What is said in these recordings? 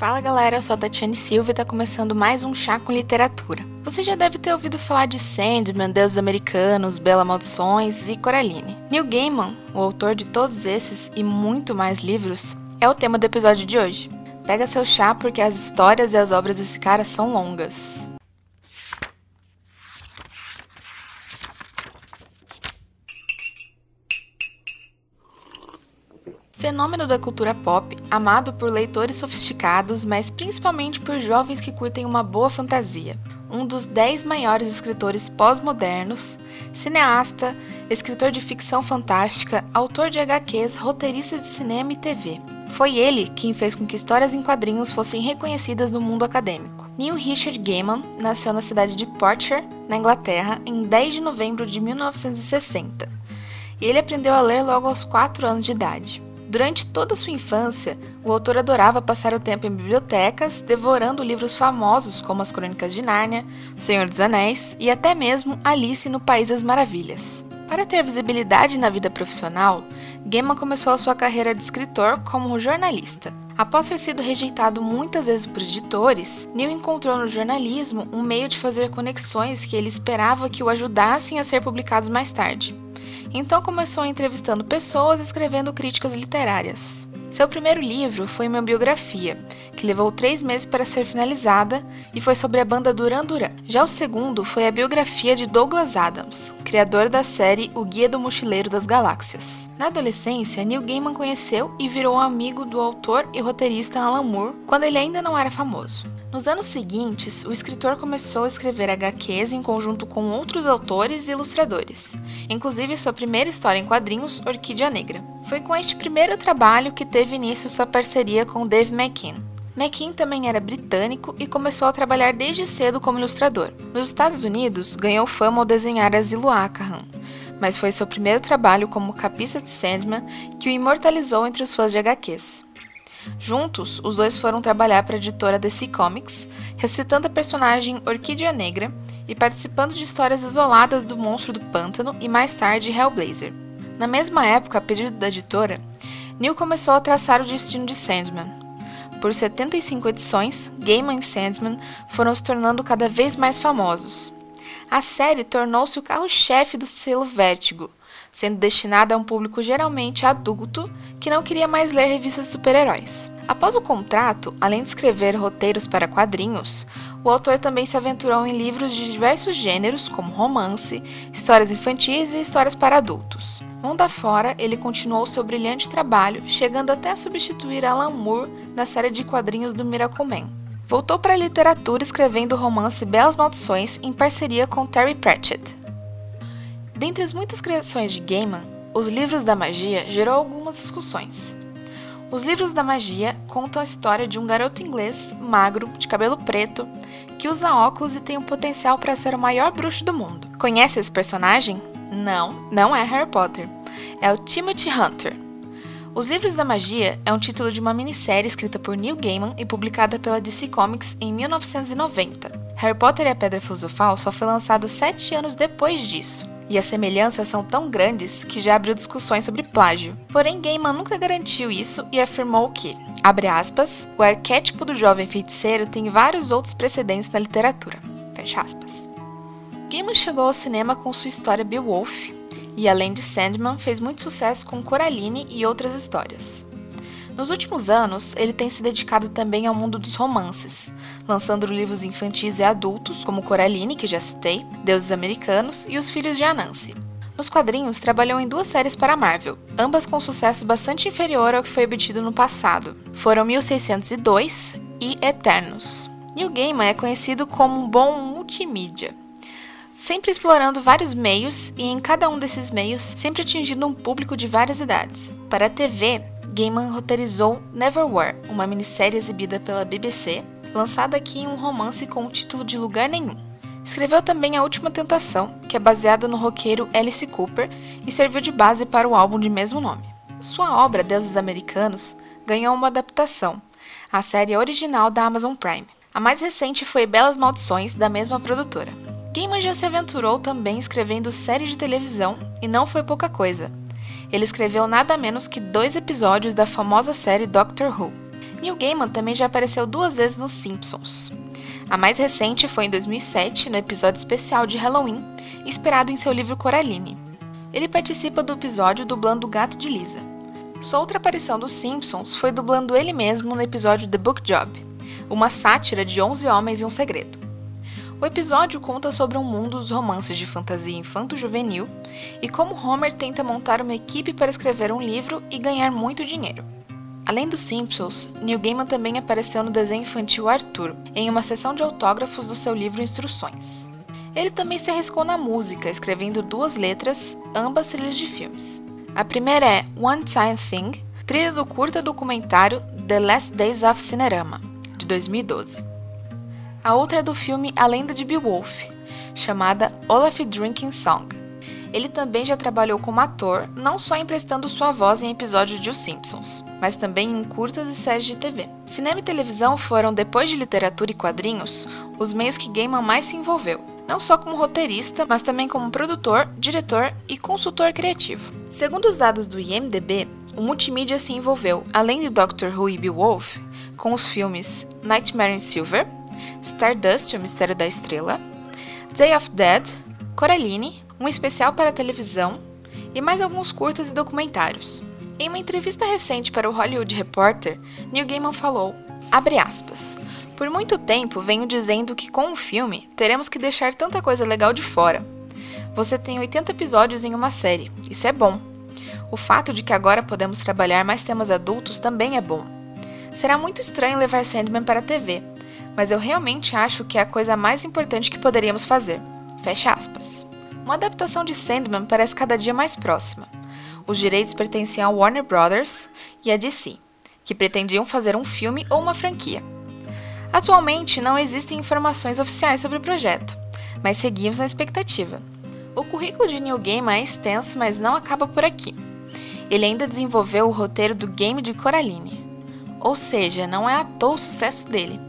Fala galera, eu sou a Tatiane Silva e está começando mais um Chá com Literatura. Você já deve ter ouvido falar de Sandman, Deuses Americanos, Bela Maldições e Coraline. Neil Gaiman, o autor de todos esses e muito mais livros, é o tema do episódio de hoje. Pega seu chá porque as histórias e as obras desse cara são longas. Fenômeno da cultura pop, amado por leitores sofisticados, mas principalmente por jovens que curtem uma boa fantasia. Um dos dez maiores escritores pós-modernos, cineasta, escritor de ficção fantástica, autor de HQs, roteirista de cinema e TV. Foi ele quem fez com que histórias em quadrinhos fossem reconhecidas no mundo acadêmico. Neil Richard Gaiman nasceu na cidade de Portshire, na Inglaterra, em 10 de novembro de 1960. E ele aprendeu a ler logo aos 4 anos de idade. Durante toda a sua infância, o autor adorava passar o tempo em bibliotecas, devorando livros famosos como As Crônicas de Nárnia, Senhor dos Anéis e até mesmo Alice no País das Maravilhas. Para ter visibilidade na vida profissional, Gaiman começou a sua carreira de escritor como jornalista. Após ter sido rejeitado muitas vezes por editores, Neil encontrou no jornalismo um meio de fazer conexões que ele esperava que o ajudassem a ser publicados mais tarde. Então começou entrevistando pessoas e escrevendo críticas literárias. Seu primeiro livro foi uma biografia, que levou três meses para ser finalizada e foi sobre a banda Duran Duran. Já o segundo foi a biografia de Douglas Adams, criador da série O Guia do Mochileiro das Galáxias. Na adolescência, Neil Gaiman conheceu e virou amigo do autor e roteirista Alan Moore quando ele ainda não era famoso. Nos anos seguintes, o escritor começou a escrever HQs em conjunto com outros autores e ilustradores, inclusive sua primeira história em quadrinhos, Orquídea Negra. Foi com este primeiro trabalho que teve início sua parceria com Dave McKean. McKean também era britânico e começou a trabalhar desde cedo como ilustrador. Nos Estados Unidos, ganhou fama ao desenhar Asilo Arkham, mas foi seu primeiro trabalho como capista de Sandman que o imortalizou entre os fãs de HQs. Juntos, os dois foram trabalhar para a editora DC Comics, recitando a personagem Orquídea Negra e participando de histórias isoladas do Monstro do Pântano e mais tarde Hellblazer. Na mesma época, a pedido da editora, Neil começou a traçar o destino de Sandman. Por 75 edições, Gaiman e Sandman foram se tornando cada vez mais famosos. A série tornou-se o carro-chefe do selo Vertigo, sendo destinada a um público geralmente adulto que não queria mais ler revistas de super-heróis. Após o contrato, além de escrever roteiros para quadrinhos, o autor também se aventurou em livros de diversos gêneros, como romance, histórias infantis e histórias para adultos. Mundo afora, ele continuou seu brilhante trabalho, chegando até a substituir Alan Moore na série de quadrinhos do Miracle Man. Voltou para a literatura escrevendo o romance Belas Maldições em parceria com Terry Pratchett. Dentre as muitas criações de Gaiman, os livros da magia gerou algumas discussões. Os livros da magia contam a história de um garoto inglês, magro, de cabelo preto, que usa óculos e tem o potencial para ser o maior bruxo do mundo. Conhece esse personagem? Não, não é Harry Potter. É o Timothy Hunter. Os Livros da Magia é um título de uma minissérie escrita por Neil Gaiman e publicada pela DC Comics em 1990. Harry Potter e a Pedra Filosofal só foi lançado sete anos depois disso e as semelhanças são tão grandes que já abriu discussões sobre plágio. Porém, Gaiman nunca garantiu isso e afirmou que, abre aspas, o arquétipo do jovem feiticeiro tem vários outros precedentes na literatura. Fecha aspas. Gaiman chegou ao cinema com sua história Beowulf, e além de Sandman, fez muito sucesso com Coraline e outras histórias. Nos últimos anos, ele tem se dedicado também ao mundo dos romances, lançando livros infantis e adultos, como Coraline, que já citei, Deuses Americanos e Os Filhos de Anansi. Nos quadrinhos, trabalhou em duas séries para a Marvel, ambas com sucesso bastante inferior ao que foi obtido no passado. Foram 1602 e Eternos. Neil Gaiman é conhecido como um bom multimídia, sempre explorando vários meios e em cada um desses meios sempre atingindo um público de várias idades. Para a TV, Gaiman roteirizou Neverwhere, uma minissérie exibida pela BBC, lançada aqui em um romance com o título de Lugar Nenhum. Escreveu também A Última Tentação, que é baseada no roqueiro Alice Cooper e serviu de base para o álbum de mesmo nome. Sua obra Deuses Americanos ganhou uma adaptação, a série original da Amazon Prime. A mais recente foi Belas Maldições, da mesma produtora. Gaiman já se aventurou também escrevendo série de televisão, e não foi pouca coisa ele escreveu nada menos que dois episódios da famosa série Doctor Who. Neil Gaiman também já apareceu duas vezes nos Simpsons. A mais recente foi em 2007, no episódio especial de Halloween, inspirado em seu livro Coraline. Ele participa do episódio dublando o gato de Lisa. Sua outra aparição dos Simpsons foi dublando ele mesmo no episódio The Book Job, uma sátira de 11 homens e um segredo. O episódio conta sobre um mundo dos romances de fantasia infanto-juvenil e como Homer tenta montar uma equipe para escrever um livro e ganhar muito dinheiro. Além dos Simpsons, Neil Gaiman também apareceu no desenho infantil Arthur, em uma sessão de autógrafos do seu livro Instruções. Ele também se arriscou na música, escrevendo duas letras, ambas trilhas de filmes. A primeira é One Time Thing, trilha do curta documentário The Last Days of Cinerama, de 2012. A outra é do filme A Lenda de Beowulf, chamada Olaf Drinking Song, ele também já trabalhou como ator, não só emprestando sua voz em episódios de Os Simpsons, mas também em curtas e séries de TV. Cinema e televisão foram, depois de literatura e quadrinhos, os meios que Gaiman mais se envolveu, não só como roteirista, mas também como produtor, diretor e consultor criativo. Segundo os dados do IMDb, o multimídia se envolveu, além de Doctor Who e Beowulf, com os filmes Nightmare in Silver, Stardust, o Mistério da Estrela, Day of Dead, Coraline, um especial para televisão e mais alguns curtas e documentários. Em uma entrevista recente para o Hollywood Reporter, Neil Gaiman falou, aspas, por muito tempo venho dizendo que com o filme teremos que deixar tanta coisa legal de fora. Você tem 80 episódios em uma série, isso é bom. O fato de que agora podemos trabalhar mais temas adultos também é bom. Será muito estranho levar Sandman para a TV, mas eu realmente acho que é a coisa mais importante que poderíamos fazer. Fecha aspas. Uma adaptação de Sandman parece cada dia mais próxima. Os direitos pertenciam a Warner Brothers e a DC, que pretendiam fazer um filme ou uma franquia. Atualmente não existem informações oficiais sobre o projeto, mas seguimos na expectativa. O currículo de Neil Gaiman é extenso, mas não acaba por aqui. Ele ainda desenvolveu o roteiro do game de Coraline. Ou seja, não é à toa o sucesso dele.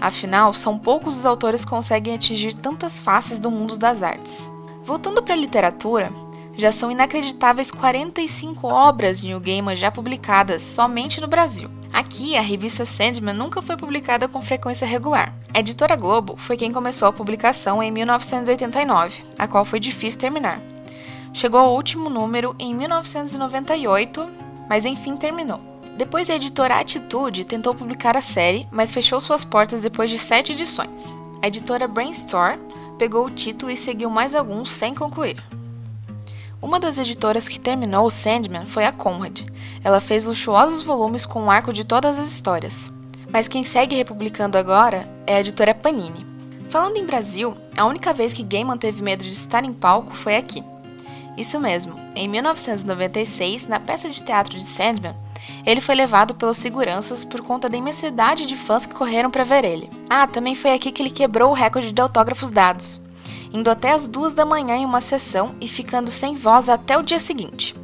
Afinal, são poucos os autores que conseguem atingir tantas faces do mundo das artes. Voltando para a literatura, já são inacreditáveis 45 obras de Neil Gaiman já publicadas somente no Brasil. Aqui, a revista Sandman nunca foi publicada com frequência regular. A editora Globo foi quem começou a publicação em 1989, a qual foi difícil terminar. Chegou ao último número em 1998, mas enfim terminou. Depois, a editora Atitude tentou publicar a série, mas fechou suas portas depois de sete edições. A editora Brainstorm pegou o título e seguiu mais alguns sem concluir. Uma das editoras que terminou o Sandman foi a Conrad. Ela fez luxuosos volumes com o arco de todas as histórias. Mas quem segue republicando agora é a editora Panini. Falando em Brasil, a única vez que Gaiman teve medo de estar em palco foi aqui. Isso mesmo, em 1996, na peça de teatro de Sandman, ele foi levado pelos seguranças por conta da imensidade de fãs que correram para ver ele. Ah, também foi aqui que ele quebrou o recorde de autógrafos dados, indo até as duas da manhã em uma sessão e ficando sem voz até o dia seguinte.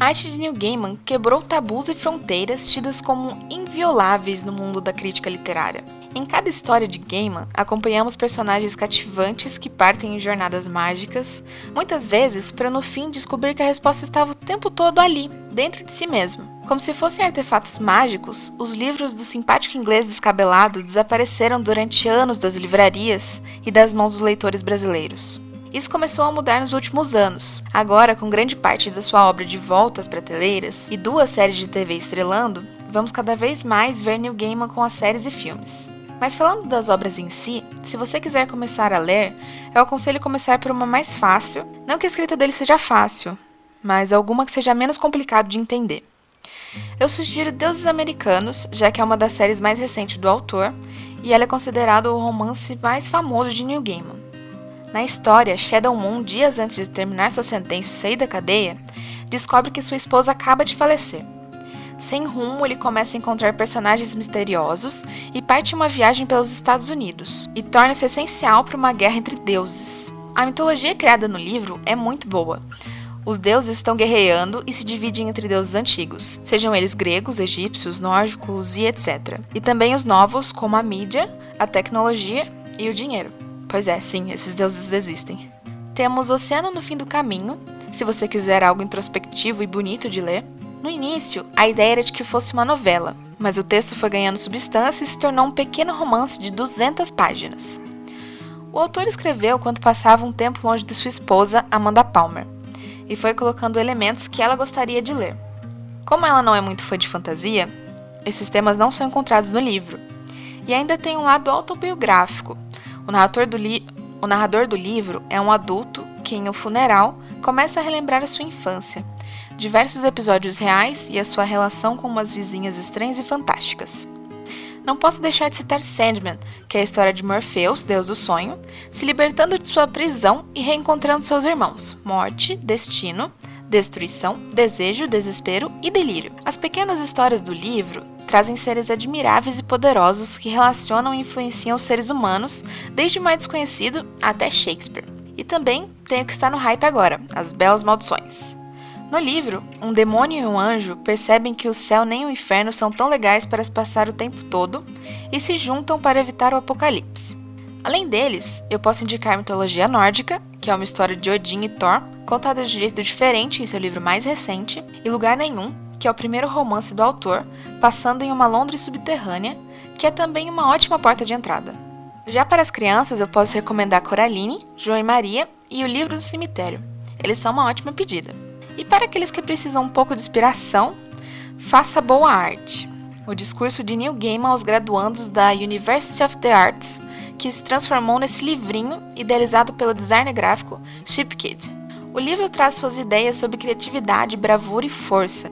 A arte de Neil Gaiman quebrou tabus e fronteiras tidas como invioláveis no mundo da crítica literária. Em cada história de Gaiman, acompanhamos personagens cativantes que partem em jornadas mágicas, muitas vezes para no fim descobrir que a resposta estava o tempo todo ali, dentro de si mesmo. Como se fossem artefatos mágicos, os livros do simpático inglês descabelado desapareceram durante anos das livrarias e das mãos dos leitores brasileiros. Isso começou a mudar nos últimos anos. Agora, com grande parte da sua obra de volta às prateleiras e duas séries de TV estrelando, vamos cada vez mais ver Neil Gaiman com as séries e filmes. Mas falando das obras em si, se você quiser começar a ler, eu aconselho começar por uma mais fácil, não que a escrita dele seja fácil, mas alguma que seja menos complicado de entender. Eu sugiro Deuses Americanos, já que é uma das séries mais recentes do autor, e ela é considerada o romance mais famoso de Neil Gaiman. Na história, Shadow Moon, dias antes de terminar sua sentença e sair da cadeia, descobre que sua esposa acaba de falecer. Sem rumo, ele começa a encontrar personagens misteriosos e parte uma viagem pelos Estados Unidos, e torna-se essencial para uma guerra entre deuses. A mitologia criada no livro é muito boa. Os deuses estão guerreando e se dividem entre deuses antigos, sejam eles gregos, egípcios, nórdicos e etc. E também os novos, como a mídia, a tecnologia e o dinheiro. Pois é, sim, esses deuses existem. Temos Oceano no Fim do Caminho, se você quiser algo introspectivo e bonito de ler, no início, a ideia era de que fosse uma novela, mas o texto foi ganhando substância e se tornou um pequeno romance de 200 páginas. O autor escreveu quando passava um tempo longe de sua esposa, Amanda Palmer, e foi colocando elementos que ela gostaria de ler. Como ela não é muito fã de fantasia, esses temas não são encontrados no livro. E ainda tem um lado autobiográfico. O narrador do, li o narrador do livro é um adulto que, em um funeral, começa a relembrar a sua infância, diversos episódios reais e a sua relação com umas vizinhas estranhas e fantásticas. Não posso deixar de citar Sandman, que é a história de Morpheus, deus do sonho, se libertando de sua prisão e reencontrando seus irmãos, morte, destino, destruição, desejo, desespero e delírio. As pequenas histórias do livro trazem seres admiráveis e poderosos que relacionam e influenciam os seres humanos, desde o mais desconhecido até Shakespeare. E também tem o que está no hype agora, as belas maldições. No livro, um demônio e um anjo percebem que o céu nem o inferno são tão legais para se passar o tempo todo e se juntam para evitar o apocalipse. Além deles, eu posso indicar mitologia nórdica, que é uma história de Odin e Thor, contada de jeito diferente em seu livro mais recente, e Lugar Nenhum, que é o primeiro romance do autor, passando em uma Londres subterrânea, que é também uma ótima porta de entrada. Já para as crianças, eu posso recomendar Coraline, João e Maria e o Livro do Cemitério. Eles são uma ótima pedida. E para aqueles que precisam um pouco de inspiração, faça boa arte. O discurso de Neil Gaiman aos graduandos da University of the Arts, que se transformou nesse livrinho idealizado pelo designer gráfico Chip Kid. O livro traz suas ideias sobre criatividade, bravura e força,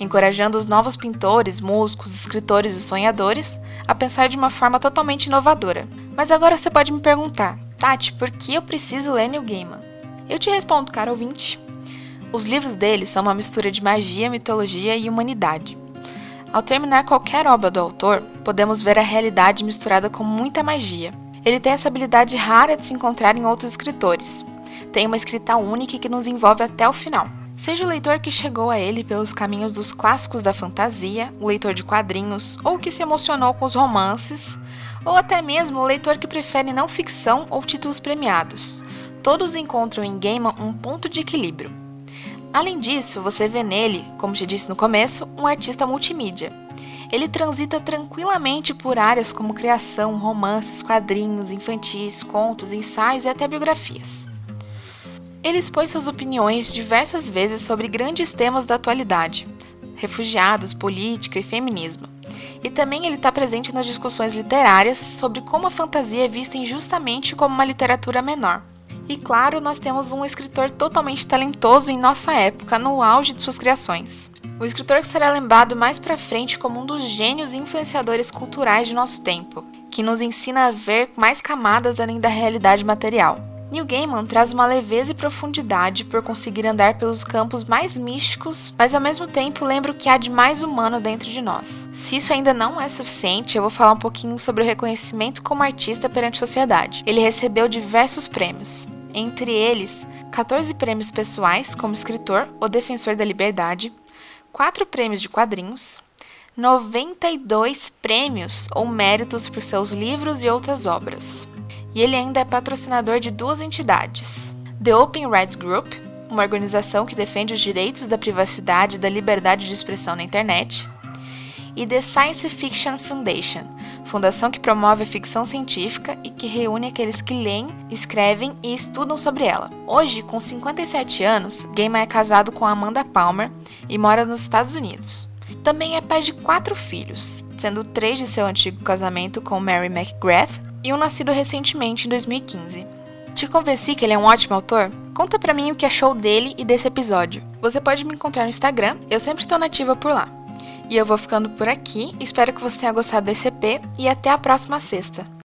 encorajando os novos pintores, músicos, escritores e sonhadores a pensar de uma forma totalmente inovadora. Mas agora você pode me perguntar, Tati, por que eu preciso ler Neil Gaiman? Eu te respondo, caro ouvinte, os livros dele são uma mistura de magia, mitologia e humanidade. Ao terminar qualquer obra do autor, podemos ver a realidade misturada com muita magia. Ele tem essa habilidade rara de se encontrar em outros escritores. Tem uma escrita única que nos envolve até o final. Seja o leitor que chegou a ele pelos caminhos dos clássicos da fantasia, o leitor de quadrinhos, ou que se emocionou com os romances, ou até mesmo o leitor que prefere não ficção ou títulos premiados. Todos encontram em Gaiman um ponto de equilíbrio. Além disso, você vê nele, como te disse no começo, um artista multimídia. Ele transita tranquilamente por áreas como criação, romances, quadrinhos, infantis, contos, ensaios e até biografias. Ele expôs suas opiniões diversas vezes sobre grandes temas da atualidade, refugiados, política e feminismo. E também ele está presente nas discussões literárias sobre como a fantasia é vista injustamente como uma literatura menor. E claro, nós temos um escritor totalmente talentoso em nossa época, no auge de suas criações. O escritor que será lembrado mais para frente como um dos gênios e influenciadores culturais de nosso tempo, que nos ensina a ver mais camadas além da realidade material. Neil Gaiman traz uma leveza e profundidade por conseguir andar pelos campos mais místicos, mas ao mesmo tempo lembra o que há de mais humano dentro de nós. Se isso ainda não é suficiente, eu vou falar um pouquinho sobre o reconhecimento como artista perante a sociedade. Ele recebeu diversos prêmios, entre eles 14 prêmios pessoais como escritor ou defensor da liberdade, 4 prêmios de quadrinhos, 92 prêmios ou méritos por seus livros e outras obras. E ele ainda é patrocinador de duas entidades: The Open Rights Group, uma organização que defende os direitos da privacidade e da liberdade de expressão na internet, e The Science Fiction Foundation, fundação que promove a ficção científica e que reúne aqueles que leem, escrevem e estudam sobre ela. Hoje, com 57 anos, Gaiman é casado com Amanda Palmer e mora nos Estados Unidos. Também é pai de quatro filhos, sendo três de seu antigo casamento com Mary McGrath e um nascido recentemente em 2015. Te convenci que ele é um ótimo autor? Conta pra mim o que achou dele e desse episódio. Você pode me encontrar no Instagram, eu sempre estou nativa por lá. E eu vou ficando por aqui, espero que você tenha gostado desse EP e até a próxima sexta.